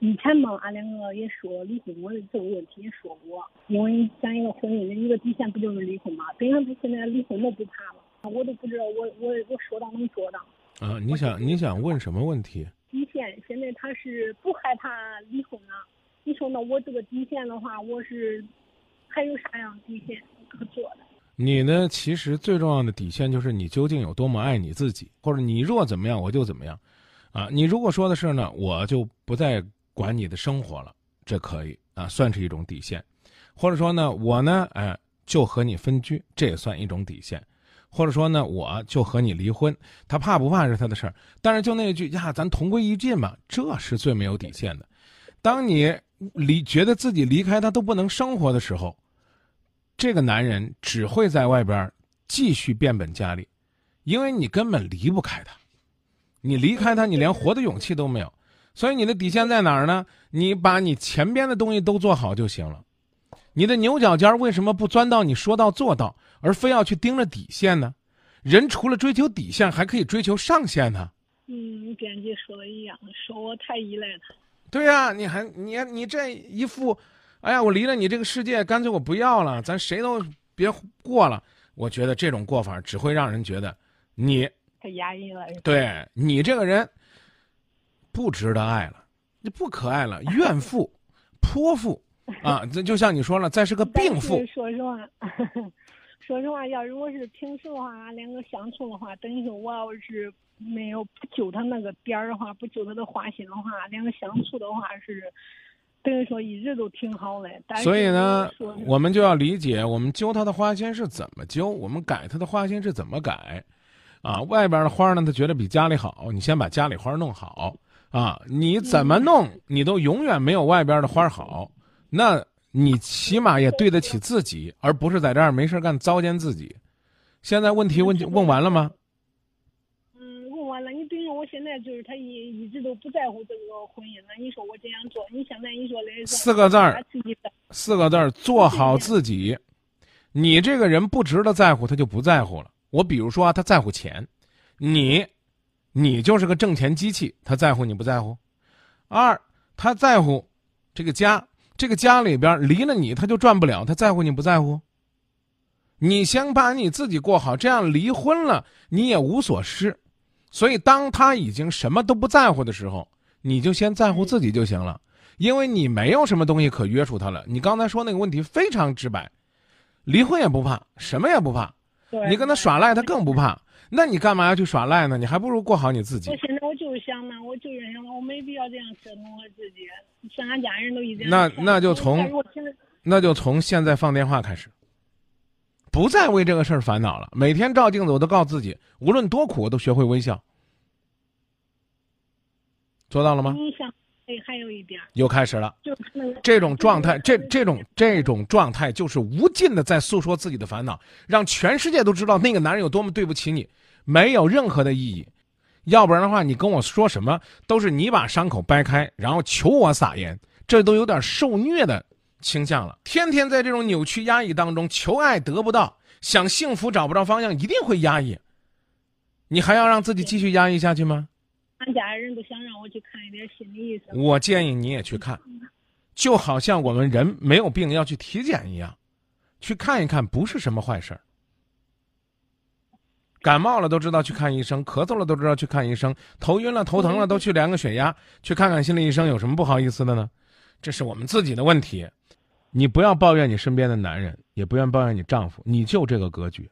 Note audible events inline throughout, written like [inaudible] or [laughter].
以前嘛，俺两个也说离婚，我这个问题也说过，因为咱一个婚姻的一个底线不就是离婚嘛？等于他现在离婚都不怕了，我都不知道我我我说到能做到。啊，你想你想问什么问题？底线现在他是不害怕离婚了，你说那我这个底线的话，我是还有啥样底线可做的？你呢？其实最重要的底线就是你究竟有多么爱你自己，或者你若怎么样，我就怎么样。啊，你如果说的是呢，我就不再管你的生活了，这可以啊，算是一种底线。或者说呢，我呢，哎，就和你分居，这也算一种底线。或者说呢，我就和你离婚，他怕不怕是他的事儿。但是就那句呀，咱同归于尽吧，这是最没有底线的。当你离觉得自己离开他都不能生活的时候。这个男人只会在外边继续变本加厉，因为你根本离不开他，你离开他，你连活的勇气都没有。所以你的底线在哪儿呢？你把你前边的东西都做好就行了。你的牛角尖为什么不钻到你说到做到，而非要去盯着底线呢？人除了追求底线，还可以追求上限呢。嗯，编辑说的一样，说我太依赖他。对呀，你还你你这一副。哎呀，我离了你这个世界，干脆我不要了，咱谁都别过了。我觉得这种过法只会让人觉得你太压抑了。对你这个人不值得爱了，你不可爱了，怨妇、泼妇 [laughs] 啊！这就像你说了，再是个病妇。说实话，[laughs] 说实话，要如果是平时的话，俺两个相处的话，等于说我要是没有不揪他那个点儿的话，不揪他的花心的话，两个相处的话是。等于说一直都挺好的，所以呢，我们就要理解，我们揪他的花心是怎么揪，我们改他的花心是怎么改，啊，外边的花呢，他觉得比家里好，你先把家里花弄好，啊，你怎么弄，你都永远没有外边的花好，那你起码也对得起自己，而不是在这儿没事干糟践自己。现在问题问问完了吗？嗯，问完了。你比如我现在就是他一一直都不在乎这个婚姻了。你说我这样做，你现在你说的四个字儿，四个字儿，做好自己。你这个人不值得在乎，他就不在乎了。我比如说啊他在乎钱，你，你就是个挣钱机器，他在乎你不在乎？二，他在乎这个家，这个家里边离了你他就赚不了，他在乎你不在乎？你先把你自己过好，这样离婚了你也无所失。所以，当他已经什么都不在乎的时候，你就先在乎自己就行了，因为你没有什么东西可约束他了。你刚才说那个问题非常直白，离婚也不怕，什么也不怕，你跟他耍赖他更不怕。那你干嘛要去耍赖呢？你还不如过好你自己。我现在我就是想呢，我就是想，我没必要这样折腾我自己。像俺家人都已经那那就从那就从现在放电话开始。不再为这个事儿烦恼了。每天照镜子，我都告诉自己，无论多苦，我都学会微笑。做到了吗？你想，哎，还有一点，又开始了。就这种状态，这这种这种状态，就是无尽的在诉说自己的烦恼，让全世界都知道那个男人有多么对不起你，没有任何的意义。要不然的话，你跟我说什么，都是你把伤口掰开，然后求我撒盐，这都有点受虐的。倾向了，天天在这种扭曲压抑当中求爱得不到，想幸福找不着方向，一定会压抑。你还要让自己继续压抑下去吗？俺家人都想让我去看一点心理医生。我建议你也去看，就好像我们人没有病要去体检一样，去看一看不是什么坏事儿。感冒了都知道去看医生，咳嗽了都知道去看医生，头晕了头疼了都去量个血压，去看看心理医生有什么不好意思的呢？这是我们自己的问题。你不要抱怨你身边的男人，也不愿抱怨你丈夫，你就这个格局，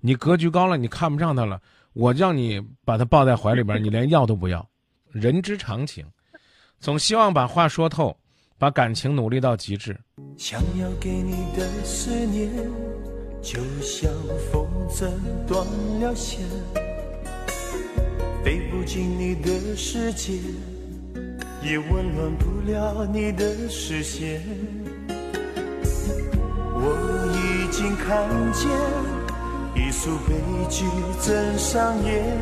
你格局高了，你看不上他了，我叫你把他抱在怀里边，你连要都不要，人之常情，总希望把话说透，把感情努力到极致。想要给你的思念，就像风筝断了线，飞不进你的世界，也温暖不了你的视线。我已经看见一出悲剧正上演，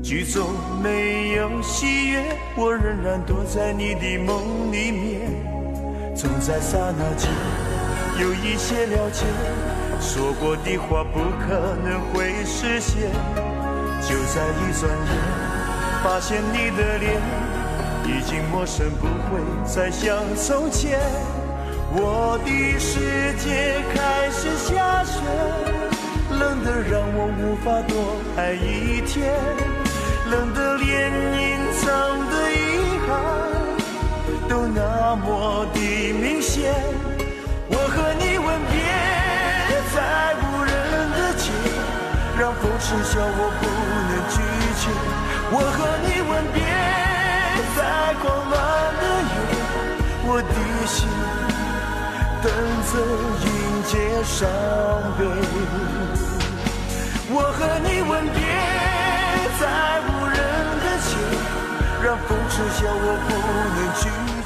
剧中没有喜悦，我仍然躲在你的梦里面，总在刹那间有一些了解，说过的话不可能会实现，就在一转眼，发现你的脸。已经陌生，不会再像从前。我的世界，冷得让我无法多爱一天，冷得连隐藏的遗憾都那么的明显。我和你吻别在无人的街，让风痴笑我不能拒绝。我和伤悲。我和你吻别在无人的街，让风痴笑我不能拒绝。